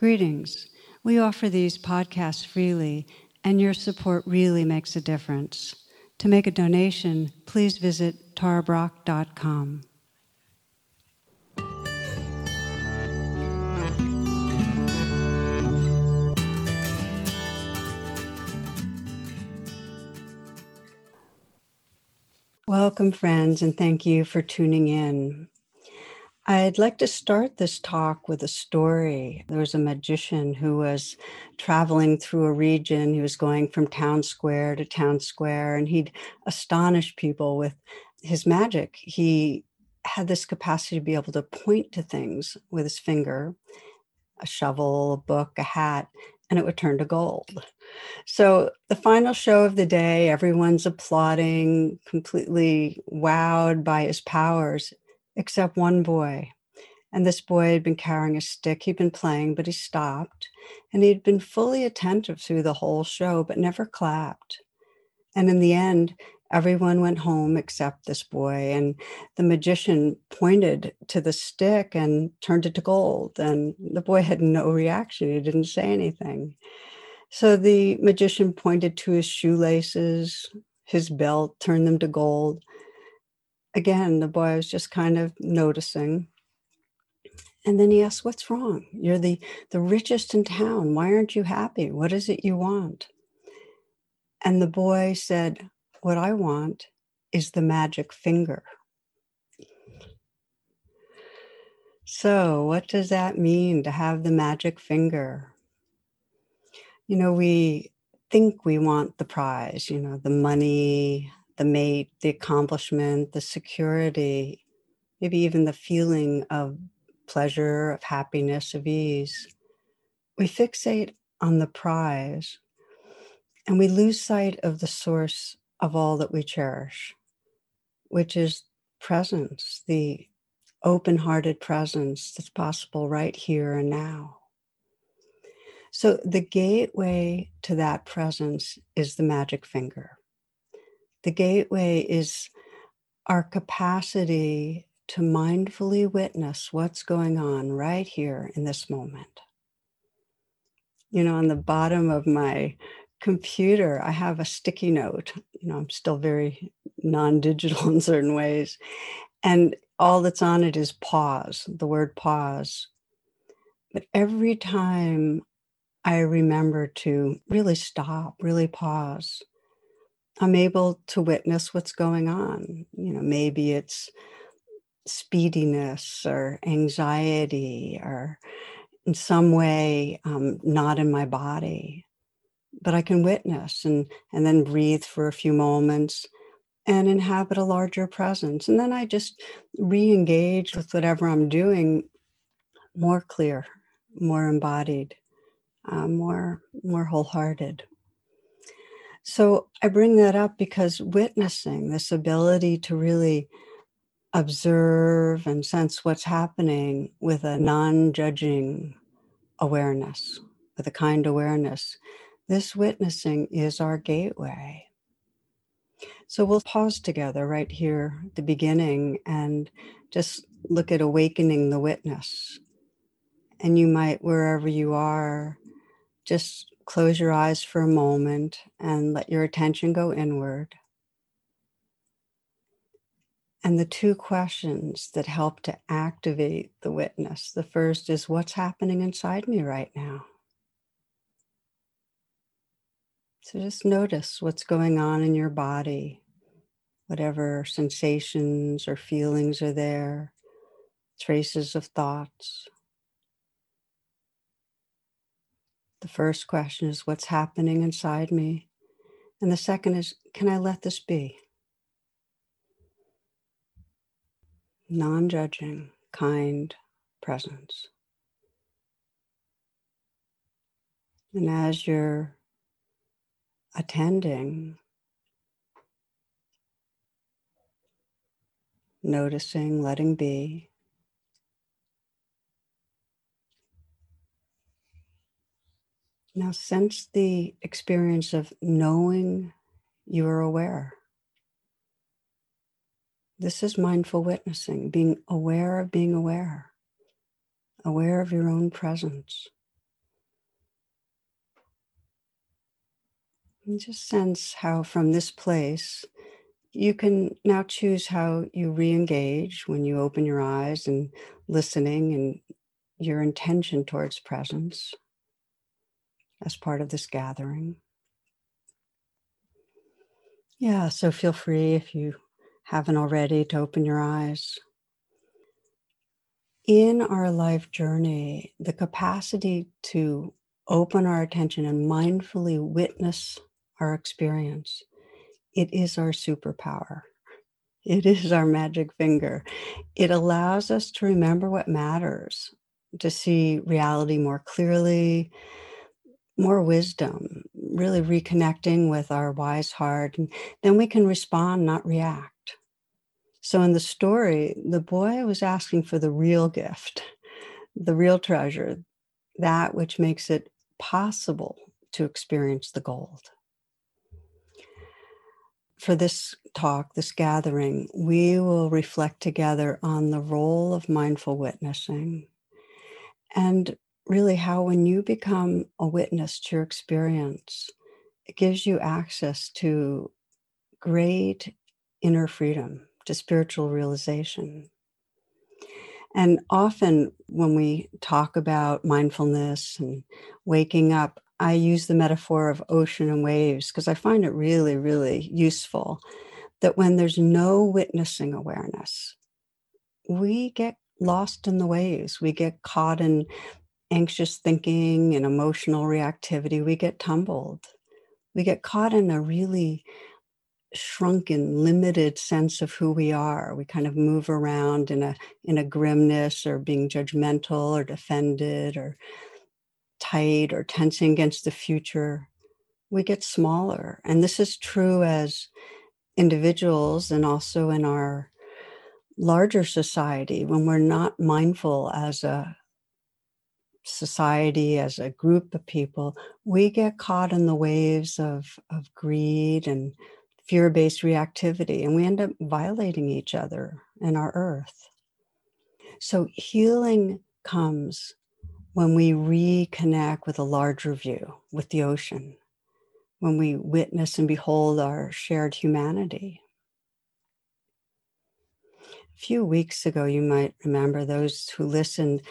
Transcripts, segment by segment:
Greetings. We offer these podcasts freely, and your support really makes a difference. To make a donation, please visit tarabrach.com. Welcome, friends, and thank you for tuning in. I'd like to start this talk with a story. There was a magician who was traveling through a region. He was going from town square to town square, and he'd astonish people with his magic. He had this capacity to be able to point to things with his finger a shovel, a book, a hat, and it would turn to gold. So, the final show of the day, everyone's applauding, completely wowed by his powers except one boy. And this boy had been carrying a stick. He'd been playing, but he stopped. And he'd been fully attentive through the whole show, but never clapped. And in the end, everyone went home except this boy. And the magician pointed to the stick and turned it to gold. And the boy had no reaction. He didn't say anything. So the magician pointed to his shoelaces, his belt, turned them to gold again, the boy was just kind of noticing. And then he asked, What's wrong? You're the, the richest in town. Why aren't you happy? What is it you want? And the boy said, What I want is the magic finger. So, what does that mean to have the magic finger? You know, we think we want the prize, you know, the money, the mate, the accomplishment, the security, maybe even the feeling of pleasure, of happiness, of ease. We fixate on the prize and we lose sight of the source of all that we cherish, which is presence, the open hearted presence that's possible right here and now. So, the gateway to that presence is the magic finger. The gateway is our capacity to mindfully witness what's going on right here in this moment. You know, on the bottom of my computer, I have a sticky note. You know, I'm still very non digital in certain ways. And all that's on it is pause, the word pause. But every time I remember to really stop, really pause, I'm able to witness what's going on. You know, maybe it's speediness or anxiety or in some way um, not in my body but i can witness and and then breathe for a few moments and inhabit a larger presence and then i just re-engage with whatever i'm doing more clear more embodied uh, more more wholehearted so I bring that up because witnessing this ability to really observe and sense what's happening with a non judging awareness, with a kind awareness, this witnessing is our gateway. So we'll pause together right here at the beginning and just look at awakening the witness. And you might, wherever you are, just close your eyes for a moment and let your attention go inward. And the two questions that help to activate the witness the first is what's happening inside me right now? So just notice what's going on in your body, whatever sensations or feelings are there, traces of thoughts. The first question is what's happening inside me? And the second is can I let this be? Non judging, kind presence. And as you're attending, noticing, letting be, Now, sense the experience of knowing you are aware. This is mindful witnessing, being aware of being aware, aware of your own presence. And just sense how, from this place, you can now choose how you re engage when you open your eyes and listening and your intention towards presence as part of this gathering. Yeah, so feel free if you haven't already to open your eyes. In our life journey, the capacity to open our attention and mindfully witness our experience, it is our superpower. It is our magic finger. It allows us to remember what matters, to see reality more clearly, more wisdom, really reconnecting with our wise heart. And then we can respond, not react. So in the story, the boy was asking for the real gift, the real treasure, that which makes it possible to experience the gold. For this talk, this gathering, we will reflect together on the role of mindful witnessing and really how, when you become a witness to your experience, it gives you access to great inner freedom, to spiritual realization. And often, when we talk about mindfulness and waking up, I use the metaphor of ocean and waves because I find it really, really useful that when there's no witnessing awareness, we get lost in the waves. We get caught in anxious thinking and emotional reactivity. We get tumbled. We get caught in a really shrunken limited sense of who we are we kind of move around in a in a grimness or being judgmental or defended or tight or tensing against the future we get smaller and this is true as individuals and also in our larger society when we're not mindful as a society as a group of people we get caught in the waves of of greed and fear based reactivity, and we end up violating each other and our earth. So, healing comes when we reconnect with a larger view, with the ocean, when we witness and behold our shared humanity. A few weeks ago, you might remember those who listened,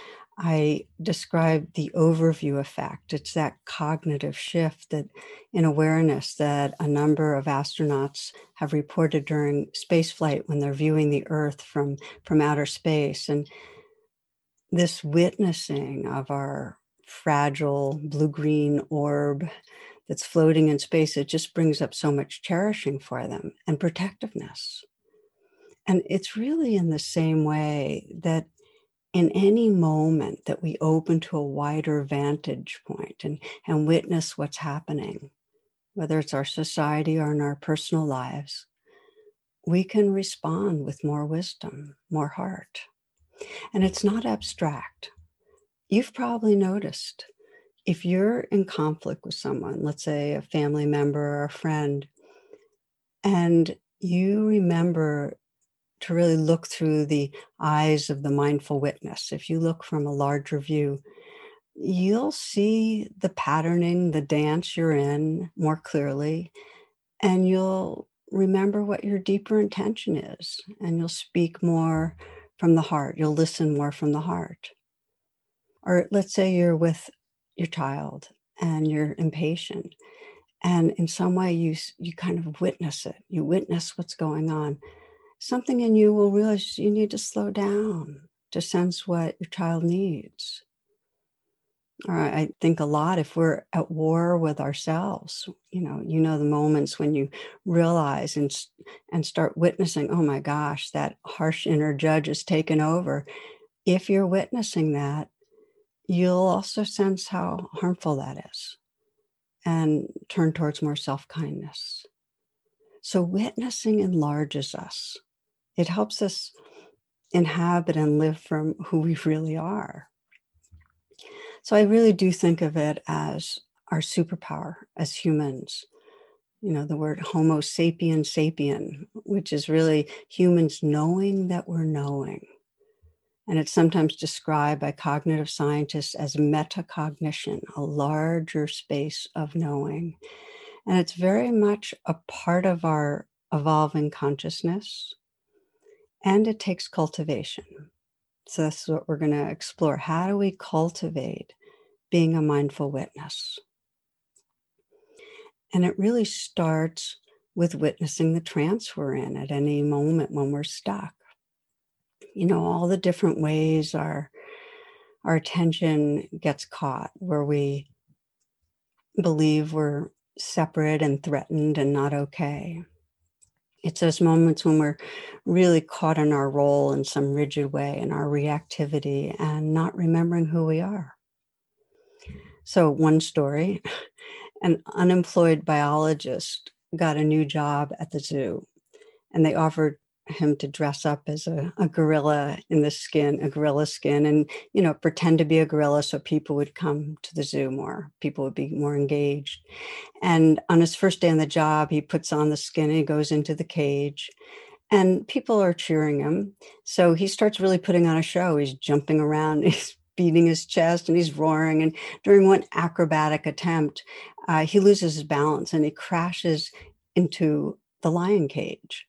I described the overview effect. It's that cognitive shift that in awareness that a number of astronauts have reported during spaceflight when they're viewing the Earth from, from outer space. And this witnessing of our fragile blue green orb that's floating in space, it just brings up so much cherishing for them and protectiveness. And it's really in the same way that in any moment that we open to a wider vantage point and, and witness what's happening, whether it's our society or in our personal lives, we can respond with more wisdom, more heart. And it's not abstract. You've probably noticed if you're in conflict with someone, let's say a family member or a friend, and you remember to really look through the eyes of the mindful witness. If you look from a larger view, you'll see the patterning, the dance you're in more clearly, and you'll remember what your deeper intention is, and you'll speak more from the heart. You'll listen more from the heart. Or let's say you're with your child and you're impatient and in some way you you kind of witness it you witness what's going on something in you will realize you need to slow down to sense what your child needs. Or I think a lot if we're at war with ourselves, you know, you know the moments when you realize and and start witnessing, oh my gosh, that harsh inner judge has taken over. If you're witnessing that, you'll also sense how harmful that is and turn towards more self-kindness. So witnessing enlarges us it helps us inhabit and live from who we really are. So I really do think of it as our superpower as humans. You know, the word Homo sapien sapien, which is really humans knowing that we're knowing. And it's sometimes described by cognitive scientists as metacognition, a larger space of knowing. And it's very much a part of our evolving consciousness. And it takes cultivation. So that's what we're going to explore. How do we cultivate being a mindful witness? And it really starts with witnessing the trance we're in at any moment when we're stuck. You know, all the different ways our our attention gets caught where we believe we're separate and threatened and not okay. It's those moments when we're really caught in our role in some rigid way, in our reactivity, and not remembering who we are. So, one story an unemployed biologist got a new job at the zoo, and they offered him to dress up as a, a, gorilla in the skin, a gorilla skin, and you know, pretend to be a gorilla so people would come to the zoo more. People would be more engaged. And on his first day on the job, he puts on the skin and he goes into the cage. And people are cheering him. So he starts really putting on a show. He's jumping around, he's beating his chest and he's roaring. And during one acrobatic attempt, uh, he loses his balance and he crashes into the lion cage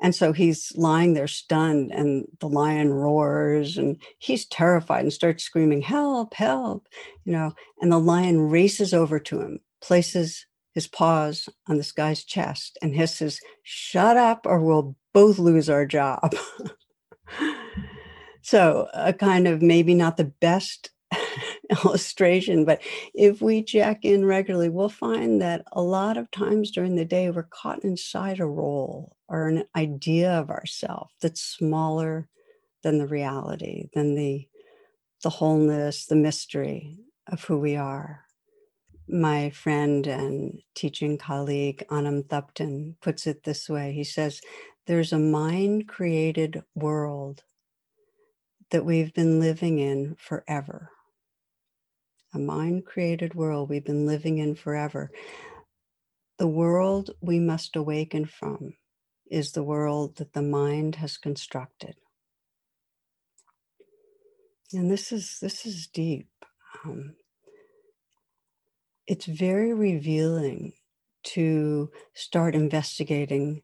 and so he's lying there stunned, and the lion roars, and he's terrified and starts screaming, Help, help, you know. And the lion races over to him, places his paws on this guy's chest, and hisses, Shut up, or we'll both lose our job. so, a kind of maybe not the best illustration, but if we check in regularly, we'll find that a lot of times during the day, we're caught inside a role or an idea of ourself that's smaller than the reality, than the, the wholeness, the mystery of who we are. My friend and teaching colleague Anam Thubten puts it this way. He says, There's a mind created world that we've been living in forever a mind created world we've been living in forever. The world we must awaken from is the world that the mind has constructed. And this is this is deep. Um, it's very revealing to start investigating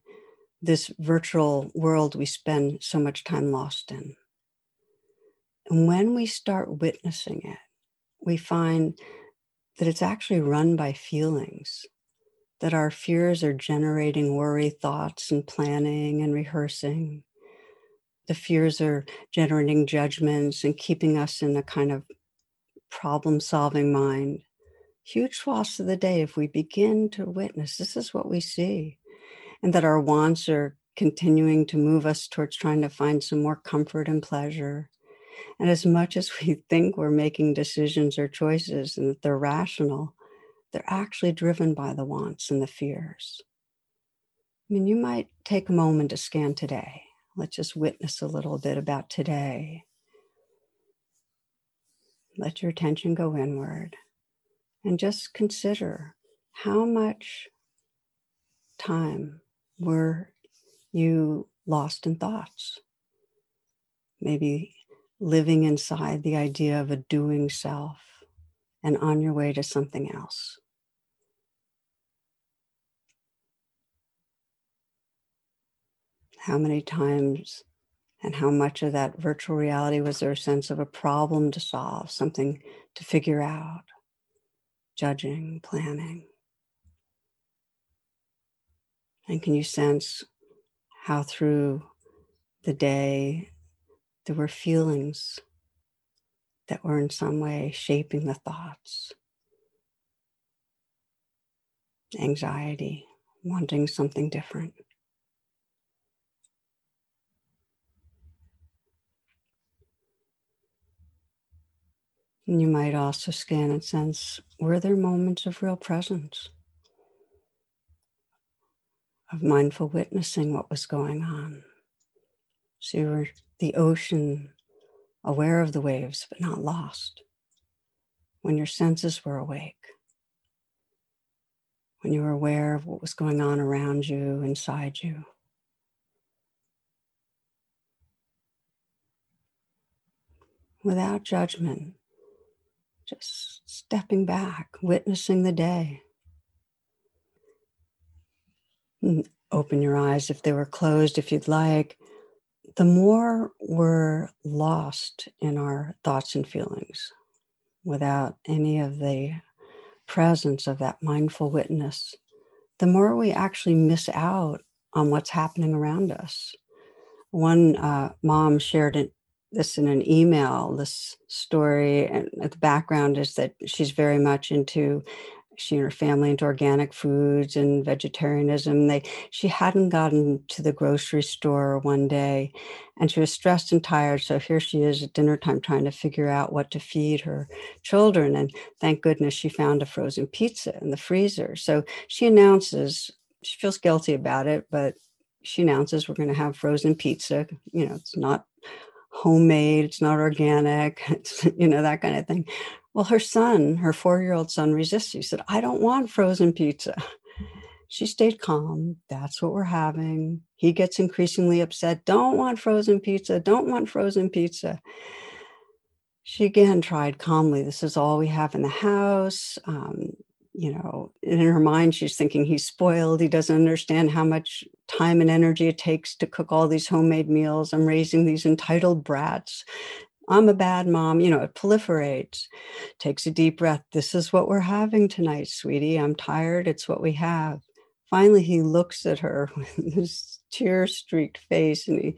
this virtual world we spend so much time lost in. And when we start witnessing it, we find that it's actually run by feelings, that our fears are generating worry thoughts and planning and rehearsing. The fears are generating judgments and keeping us in a kind of problem solving mind. Huge swaths of the day, if we begin to witness, this is what we see. And that our wants are continuing to move us towards trying to find some more comfort and pleasure and as much as we think we're making decisions or choices and that they're rational, they're actually driven by the wants and the fears. I mean, you might take a moment to scan today. Let's just witness a little bit about today. Let your attention go inward and just consider how much time were you lost in thoughts? Maybe living inside the idea of a doing self and on your way to something else. How many times and how much of that virtual reality was there a sense of a problem to solve, something to figure out, judging, planning? And can you sense how through the day there were feelings that were in some way shaping the thoughts anxiety, wanting something different. And you might also scan and sense were there moments of real presence, of mindful witnessing what was going on? So you were the ocean, aware of the waves, but not lost. When your senses were awake, when you were aware of what was going on around you, inside you. Without judgment, just stepping back, witnessing the day. Mm, open your eyes if they were closed, if you'd like. The more we're lost in our thoughts and feelings without any of the presence of that mindful witness, the more we actually miss out on what's happening around us. One uh, mom shared it, this in an email, this story, and the background is that she's very much into she and her family into organic foods and vegetarianism. They she hadn't gotten to the grocery store one day and she was stressed and tired. So here she is at dinner time trying to figure out what to feed her children. And thank goodness she found a frozen pizza in the freezer. So she announces, she feels guilty about it, but she announces we're going to have frozen pizza. You know, it's not homemade, it's not organic, it's, you know, that kind of thing. Well, her son, her four year old son, resisted. He said, I don't want frozen pizza. She stayed calm. That's what we're having. He gets increasingly upset. Don't want frozen pizza. Don't want frozen pizza. She again tried calmly. This is all we have in the house. Um, you know, in her mind, she's thinking he's spoiled. He doesn't understand how much time and energy it takes to cook all these homemade meals. I'm raising these entitled brats. I'm a bad mom. You know, it proliferates. Takes a deep breath. This is what we're having tonight, sweetie. I'm tired. It's what we have. Finally, he looks at her with this tear streaked face and he,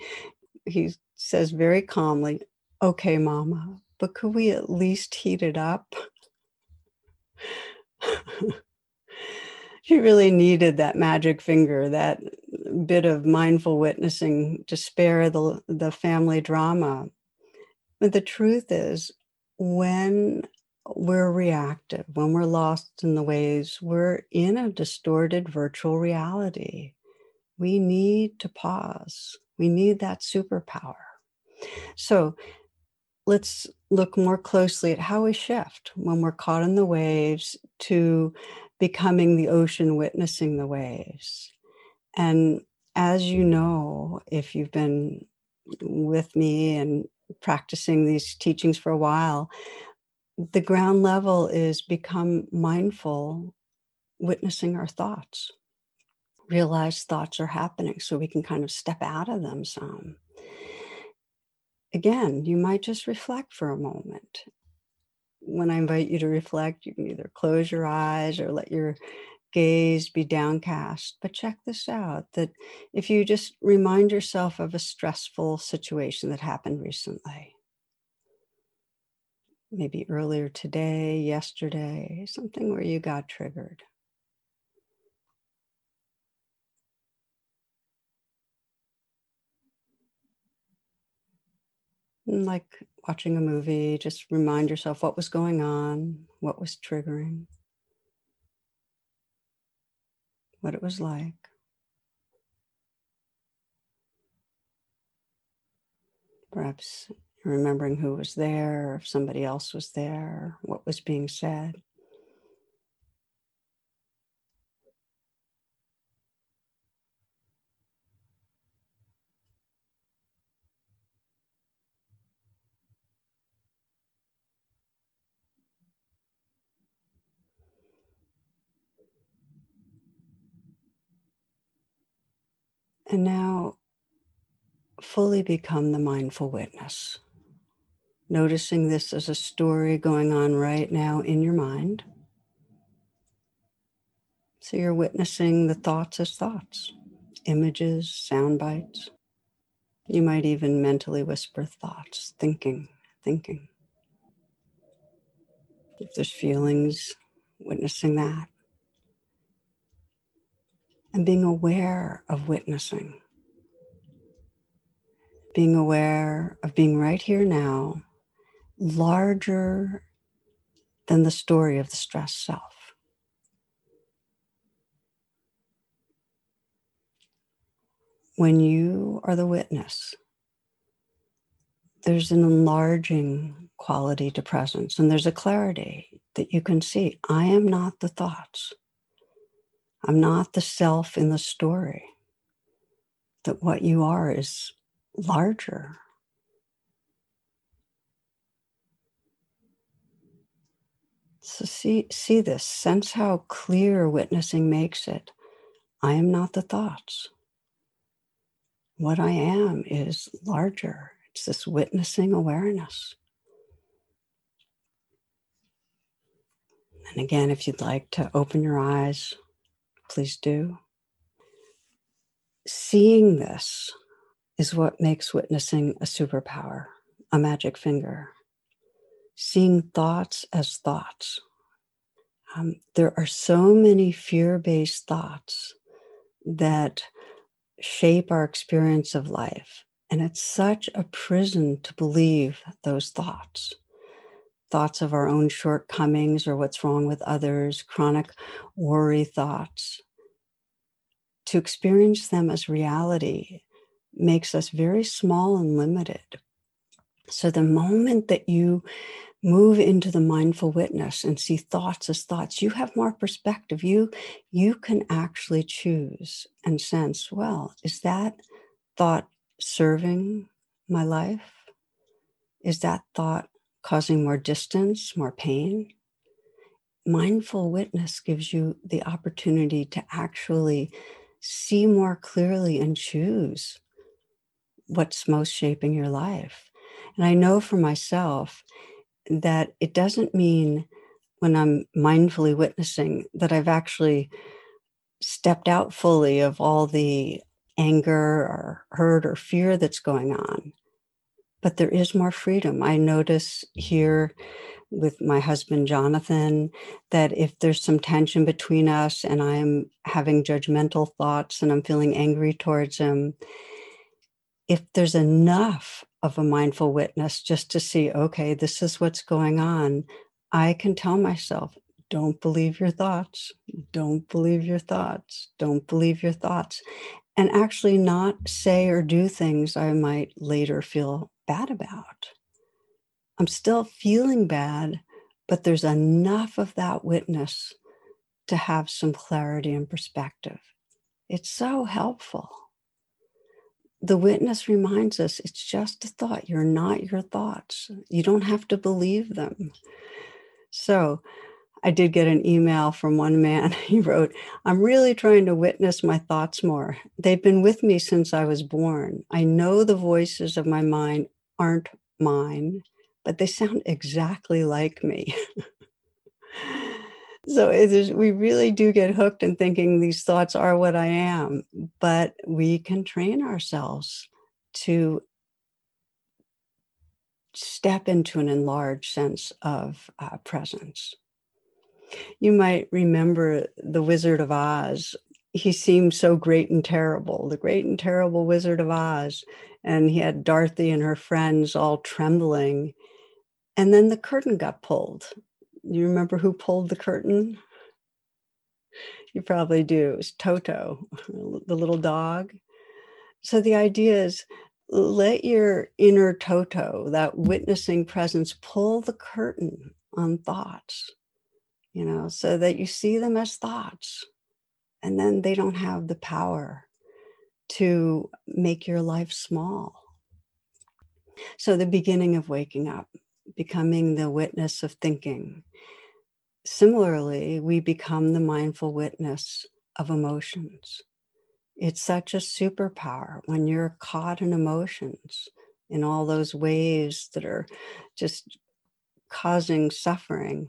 he says very calmly, Okay, mama, but could we at least heat it up? she really needed that magic finger, that bit of mindful witnessing to spare the, the family drama. But the truth is, when we're reactive, when we're lost in the waves, we're in a distorted virtual reality. We need to pause. We need that superpower. So let's look more closely at how we shift when we're caught in the waves to becoming the ocean witnessing the waves. And as you know, if you've been with me and practicing these teachings for a while, the ground level is become mindful, witnessing our thoughts, realize thoughts are happening so we can kind of step out of them some. Again, you might just reflect for a moment. When I invite you to reflect, you can either close your eyes or let your gaze be downcast. But check this out that if you just remind yourself of a stressful situation that happened recently, maybe earlier today, yesterday, something where you got triggered. Mm, like watching a movie, just remind yourself what was going on, what was triggering. What it was like. Perhaps remembering who was there, if somebody else was there, what was being said. And now fully become the mindful witness, noticing this as a story going on right now in your mind. So you're witnessing the thoughts as thoughts, images, sound bites. You might even mentally whisper thoughts, thinking, thinking. If there's feelings, witnessing that and being aware of witnessing, being aware of being right here now, larger than the story of the stressed self. When you are the witness, there's an enlarging quality to presence, and there's a clarity that you can see. I am not the thoughts. I'm not the self in the story. That what you are is larger. So see, see this, sense how clear witnessing makes it. I am not the thoughts. What I am is larger. It's this witnessing awareness. And again, if you'd like to open your eyes, please do. Seeing this is what makes witnessing a superpower, a magic finger. Seeing thoughts as thoughts. Um, there are so many fear based thoughts that shape our experience of life. And it's such a prison to believe those thoughts thoughts of our own shortcomings or what's wrong with others, chronic worry thoughts. To experience them as reality makes us very small and limited. So the moment that you move into the mindful witness and see thoughts as thoughts you have more perspective you you can actually choose and sense well is that thought serving my life is that thought causing more distance more pain mindful witness gives you the opportunity to actually see more clearly and choose what's most shaping your life and i know for myself that it doesn't mean when I'm mindfully witnessing that I've actually stepped out fully of all the anger or hurt or fear that's going on. But there is more freedom. I notice here with my husband, Jonathan, that if there's some tension between us and I'm having judgmental thoughts and I'm feeling angry towards him, if there's enough of a mindful witness just to see, okay, this is what's going on, I can tell myself, don't believe your thoughts, don't believe your thoughts, don't believe your thoughts, and actually not say or do things I might later feel bad about. I'm still feeling bad, but there's enough of that witness to have some clarity and perspective. It's so helpful the witness reminds us it's just a thought. You're not your thoughts. You don't have to believe them. So I did get an email from one man. He wrote, I'm really trying to witness my thoughts more. They've been with me since I was born. I know the voices of my mind aren't mine, but they sound exactly like me. so is, we really do get hooked in thinking these thoughts are what I am, but we can train ourselves to step into an enlarged sense of uh, presence. You might remember the Wizard of Oz. He seemed so great and terrible, the great and terrible Wizard of Oz. And he had Dorothy and her friends all trembling. And then the curtain got pulled you remember who pulled the curtain? You probably do. It was Toto, the little dog. So the idea is let your inner Toto, that witnessing presence, pull the curtain on thoughts, you know, so that you see them as thoughts. And then they don't have the power to make your life small. So, the beginning of waking up, becoming the witness of thinking, Similarly, we become the mindful witness of emotions. It's such a superpower when you're caught in emotions, in all those waves that are just causing suffering,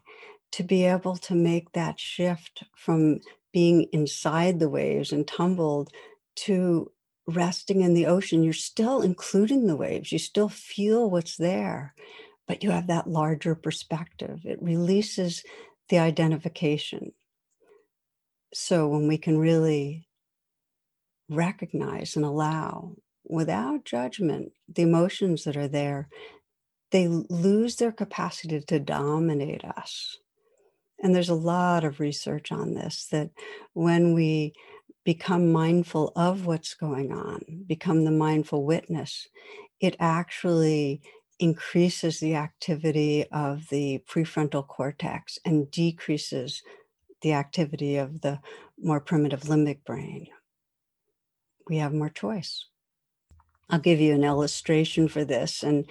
to be able to make that shift from being inside the waves and tumbled to resting in the ocean. You're still including the waves, you still feel what's there, but you have that larger perspective. It releases the identification. So when we can really recognize and allow without judgment the emotions that are there, they lose their capacity to dominate us. And there's a lot of research on this that when we become mindful of what's going on, become the mindful witness, it actually increases the activity of the prefrontal cortex and decreases the activity of the more primitive limbic brain. We have more choice. I'll give you an illustration for this. And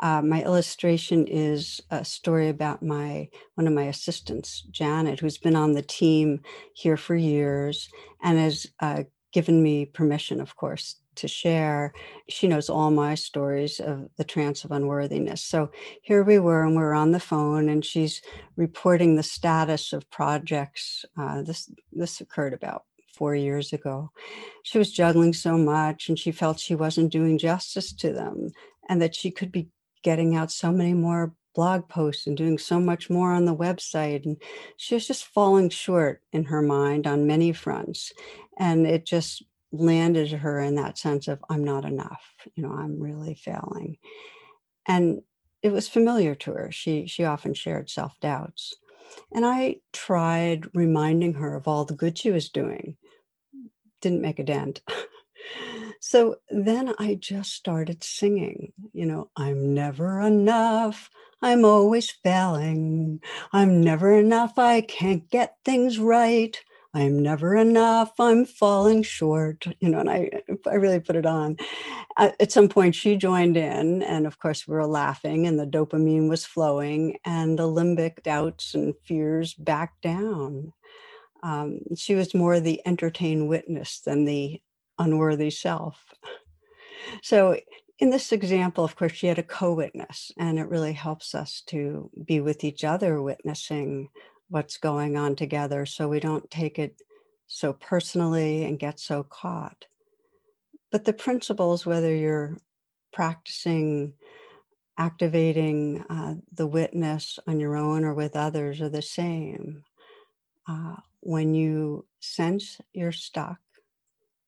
uh, my illustration is a story about my one of my assistants, Janet, who's been on the team here for years and has uh, given me permission, of course, to share. She knows all my stories of the trance of unworthiness. So here we were, and we are on the phone, and she's reporting the status of projects. Uh, this this occurred about four years ago. She was juggling so much, and she felt she wasn't doing justice to them, and that she could be getting out so many more blog posts and doing so much more on the website. And she was just falling short in her mind on many fronts. And it just landed her in that sense of, I'm not enough, you know, I'm really failing. And it was familiar to her. She she often shared self-doubts. And I tried reminding her of all the good she was doing. Didn't make a dent. so then I just started singing, you know, I'm never enough. I'm always failing. I'm never enough. I can't get things right. I'm never enough. I'm falling short. You know, and I, I really put it on. At some point, she joined in, and of course, we were laughing, and the dopamine was flowing, and the limbic doubts and fears backed down. Um, she was more the entertained witness than the unworthy self. So, in this example, of course, she had a co witness, and it really helps us to be with each other witnessing what's going on together so we don't take it so personally and get so caught. But the principles, whether you're practicing activating uh, the witness on your own or with others, are the same. Uh, when you sense you're stuck,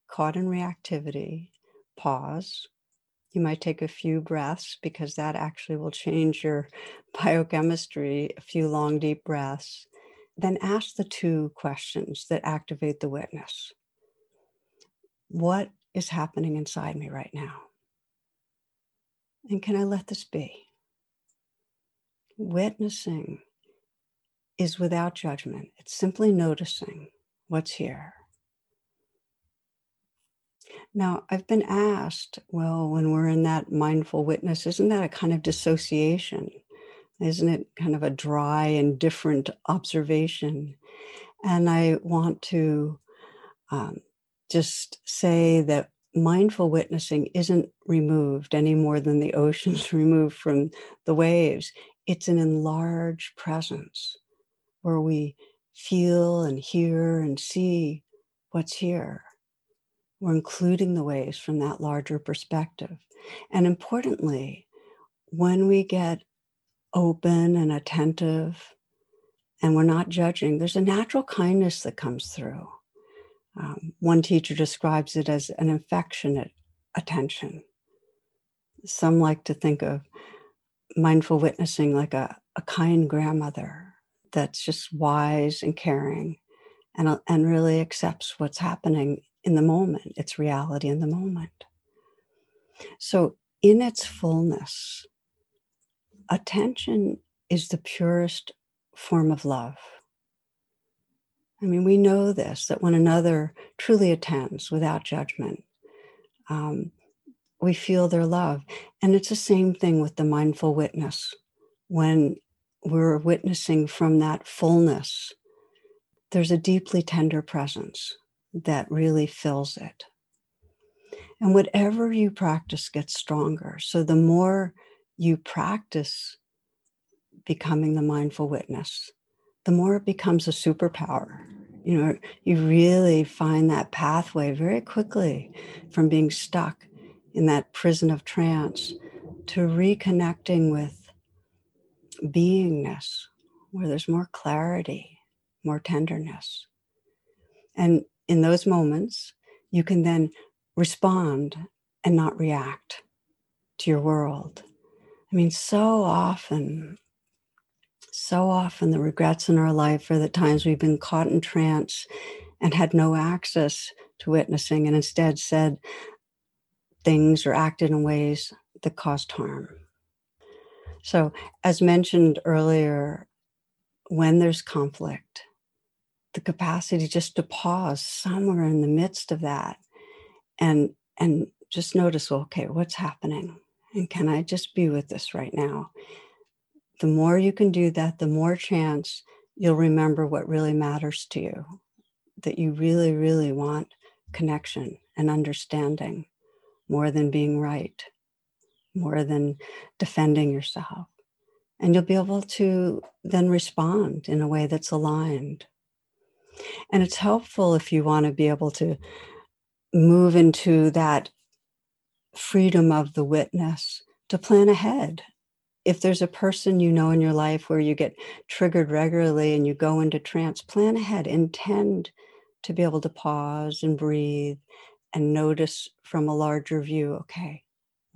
caught in reactivity, pause. You might take a few breaths because that actually will change your biochemistry, a few long, deep breaths then ask the two questions that activate the witness What is happening inside me right now? And can I let this be? Witnessing is without judgment, it's simply noticing what's here. Now, I've been asked, well, when we're in that mindful witness, isn't that a kind of dissociation? Isn't it kind of a dry and different observation? And I want to um, just say that mindful witnessing isn't removed any more than the ocean's removed from the waves. It's an enlarged presence where we feel and hear and see what's here. We're including the waves from that larger perspective. And importantly, when we get open and attentive and we're not judging, there's a natural kindness that comes through. Um, one teacher describes it as an affectionate attention. Some like to think of mindful witnessing like a, a kind grandmother that's just wise and caring and, uh, and really accepts what's happening in the moment, its reality in the moment. So, in its fullness, attention is the purest form of love. I mean, we know this that when another truly attends without judgment, um, we feel their love. And it's the same thing with the mindful witness. When we're witnessing from that fullness, there's a deeply tender presence that really fills it. And whatever you practice gets stronger. So the more you practice becoming the mindful witness, the more it becomes a superpower. You know, you really find that pathway very quickly from being stuck in that prison of trance to reconnecting with beingness, where there's more clarity, more tenderness. And in those moments, you can then respond and not react to your world I mean, so often, so often the regrets in our life are the times we've been caught in trance and had no access to witnessing and instead said things or acted in ways that caused harm. So, as mentioned earlier, when there's conflict, the capacity just to pause somewhere in the midst of that and and just notice, okay, what's happening? And can I just be with this right now? The more you can do that, the more chance you'll remember what really matters to you, that you really, really want connection and understanding more than being right, more than defending yourself. And you'll be able to then respond in a way that's aligned. And it's helpful if you want to be able to move into that freedom of the witness to plan ahead. If there's a person you know in your life where you get triggered regularly and you go into trance, plan ahead, intend to be able to pause and breathe and notice from a larger view okay,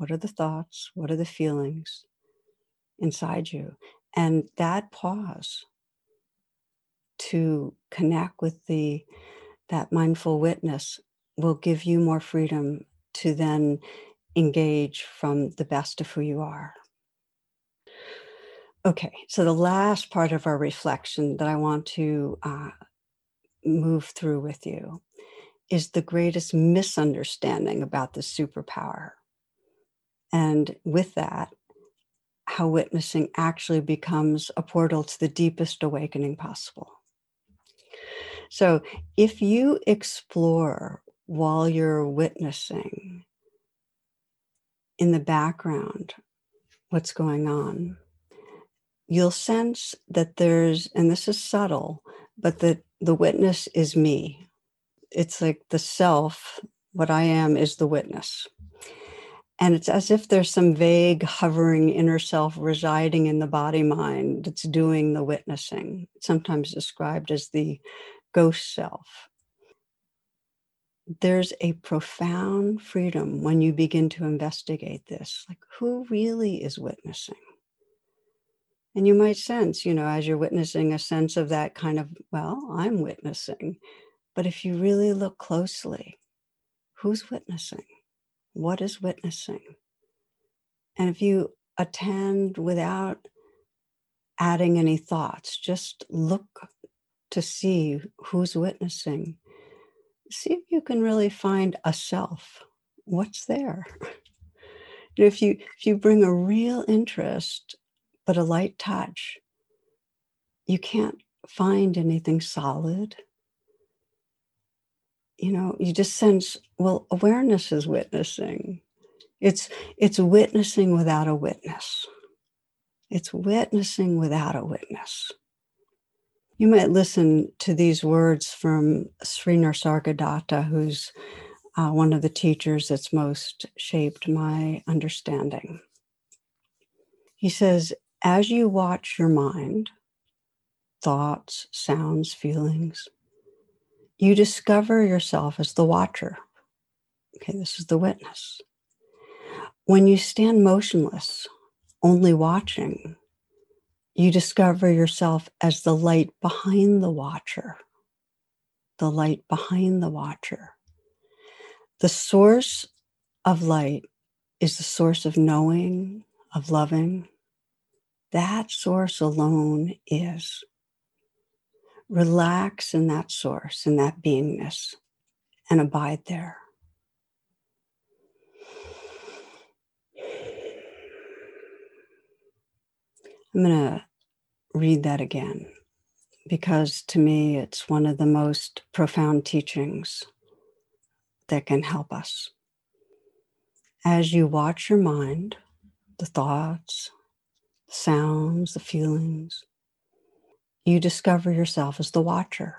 what are the thoughts? What are the feelings inside you? And that pause to connect with the that mindful witness will give you more freedom to then engage from the best of who you are. Okay, so the last part of our reflection that I want to uh, move through with you is the greatest misunderstanding about the superpower. And with that, how witnessing actually becomes a portal to the deepest awakening possible. So, if you explore while you're witnessing in the background what's going on, you'll sense that there's, and this is subtle, but that the witness is me. It's like the self, what I am is the witness. And it's as if there's some vague, hovering inner self residing in the body mind that's doing the witnessing, sometimes described as the ghost self. There's a profound freedom when you begin to investigate this. Like, who really is witnessing? And you might sense, you know, as you're witnessing, a sense of that kind of, well, I'm witnessing. But if you really look closely, who's witnessing? What is witnessing? And if you attend without adding any thoughts, just look to see who's witnessing. See if you can really find a self. What's there? if you if you bring a real interest but a light touch, you can't find anything solid. You know, you just sense, well, awareness is witnessing. It's it's witnessing without a witness. It's witnessing without a witness. You might listen to these words from Sri who's uh, one of the teachers that's most shaped my understanding. He says, as you watch your mind, thoughts, sounds, feelings, you discover yourself as the watcher. Okay, this is the witness. When you stand motionless, only watching, you discover yourself as the light behind the watcher. The light behind the watcher. The source of light is the source of knowing, of loving. That source alone is. Relax in that source, in that beingness, and abide there. I'm going to read that again because to me it's one of the most profound teachings that can help us. As you watch your mind, the thoughts, the sounds, the feelings, you discover yourself as the watcher.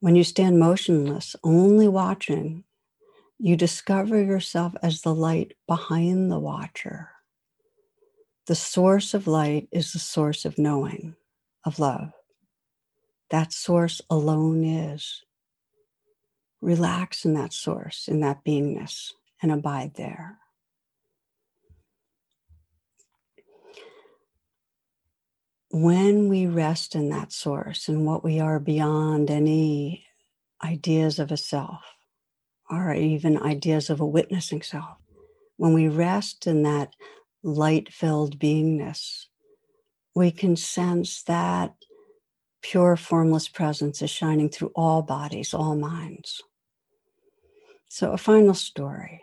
When you stand motionless, only watching, you discover yourself as the light behind the watcher. The source of light is the source of knowing, of love. That source alone is. Relax in that source, in that beingness, and abide there. When we rest in that source and what we are beyond any ideas of a self, or even ideas of a witnessing self, when we rest in that light filled beingness, we can sense that pure formless presence is shining through all bodies, all minds. So, a final story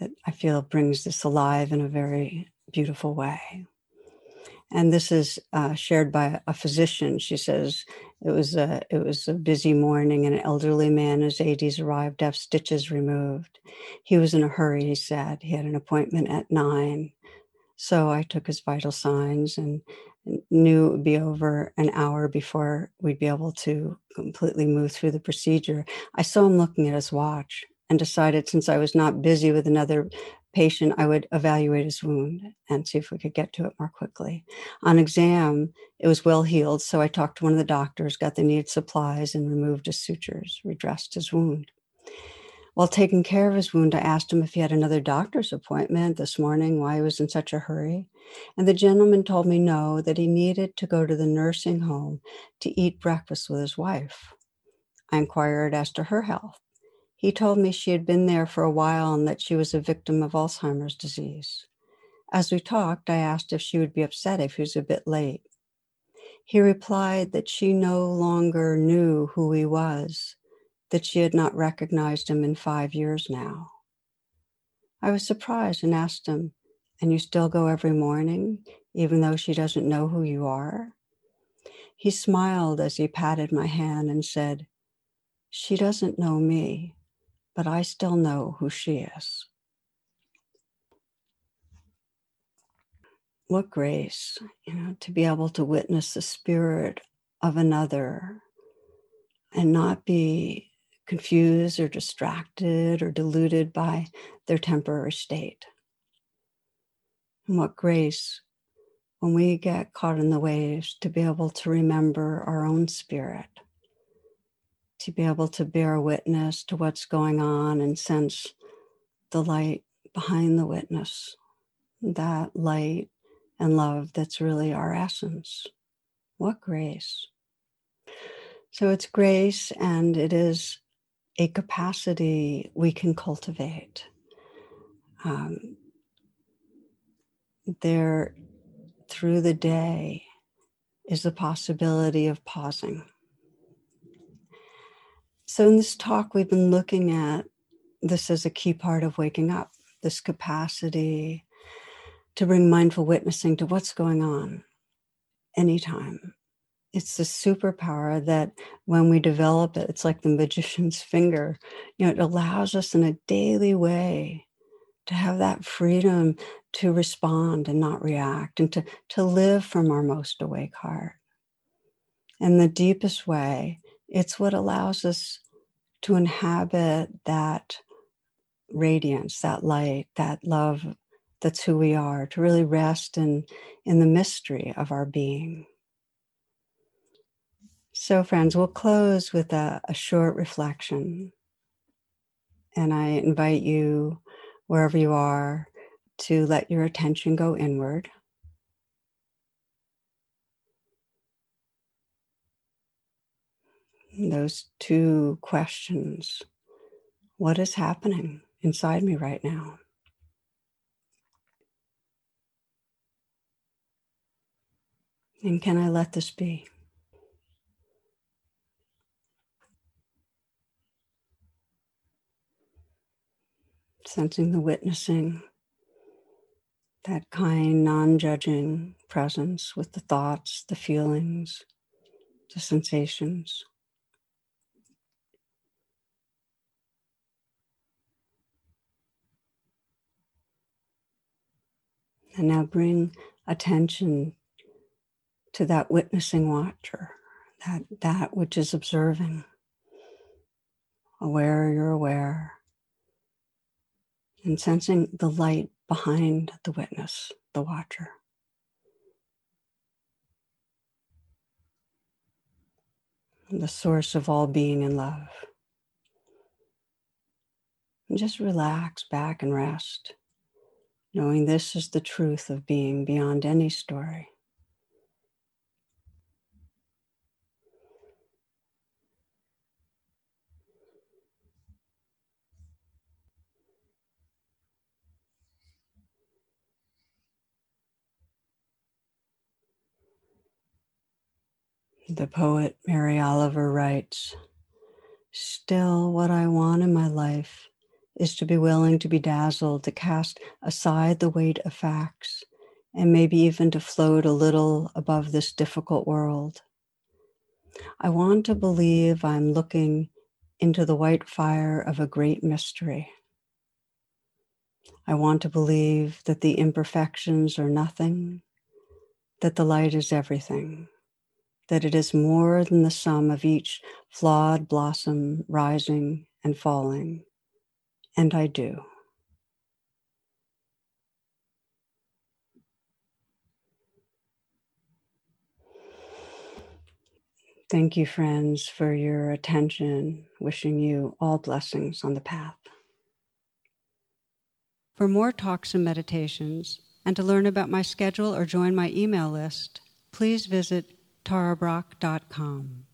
that I feel brings this alive in a very beautiful way. And this is uh, shared by a physician. She says it was a it was a busy morning, and an elderly man his 80s arrived to have stitches removed. He was in a hurry. He said he had an appointment at nine, so I took his vital signs and knew it would be over an hour before we'd be able to completely move through the procedure. I saw him looking at his watch and decided since I was not busy with another patient, I would evaluate his wound and see if we could get to it more quickly. On exam, it was well healed, so I talked to one of the doctors, got the needed supplies, and removed his sutures, redressed his wound. While taking care of his wound, I asked him if he had another doctor's appointment this morning, why he was in such a hurry. And the gentleman told me no, that he needed to go to the nursing home to eat breakfast with his wife. I inquired as to her health. He told me she had been there for a while and that she was a victim of Alzheimer's disease. As we talked, I asked if she would be upset if he was a bit late. He replied that she no longer knew who he was that she had not recognized him in five years now. I was surprised and asked him, And you still go every morning, even though she doesn't know who you are? He smiled as he patted my hand and said, She doesn't know me, but I still know who she is. What grace, you know, to be able to witness the spirit of another and not be confused or distracted or deluded by their temporary state. And what grace when we get caught in the waves to be able to remember our own spirit, to be able to bear witness to what's going on and sense the light behind the witness, that light and love that's really our essence. What grace. So it's grace and it is a capacity we can cultivate. Um, there, through the day, is the possibility of pausing. So, in this talk, we've been looking at this as a key part of waking up this capacity to bring mindful witnessing to what's going on anytime it's the superpower that when we develop it, it's like the magician's finger. You know, it allows us in a daily way to have that freedom to respond and not react and to, to live from our most awake heart. And the deepest way, it's what allows us to inhabit that radiance, that light, that love that's who we are, to really rest in, in the mystery of our being. So, friends, we'll close with a, a, short reflection. And I invite you, wherever you are, to let your attention go inward. Those two questions What is happening inside me right now? And can I let this be? sensing the witnessing, that kind, non judging presence with the thoughts, the feelings, the sensations. And now bring attention to that witnessing watcher, that, that which is observing. Aware, you're aware and sensing the light behind the witness, the watcher. The source of all being and love. And just relax back and rest, knowing this is the truth of being beyond any story. The poet Mary Oliver writes Still, what I want in my life is to be willing to be dazzled, to cast aside the weight of facts, and maybe even to float a little above this difficult world. I want to believe I'm looking into the white fire of a great mystery. I want to believe that the imperfections are nothing, that the light is everything that it is more than the sum of each flawed blossom rising and falling. And I do. Thank you, friends, for your attention. Wishing you all blessings on the path. For more talks and meditations, and to learn about my schedule or join my email list, please visit tarabrach.com.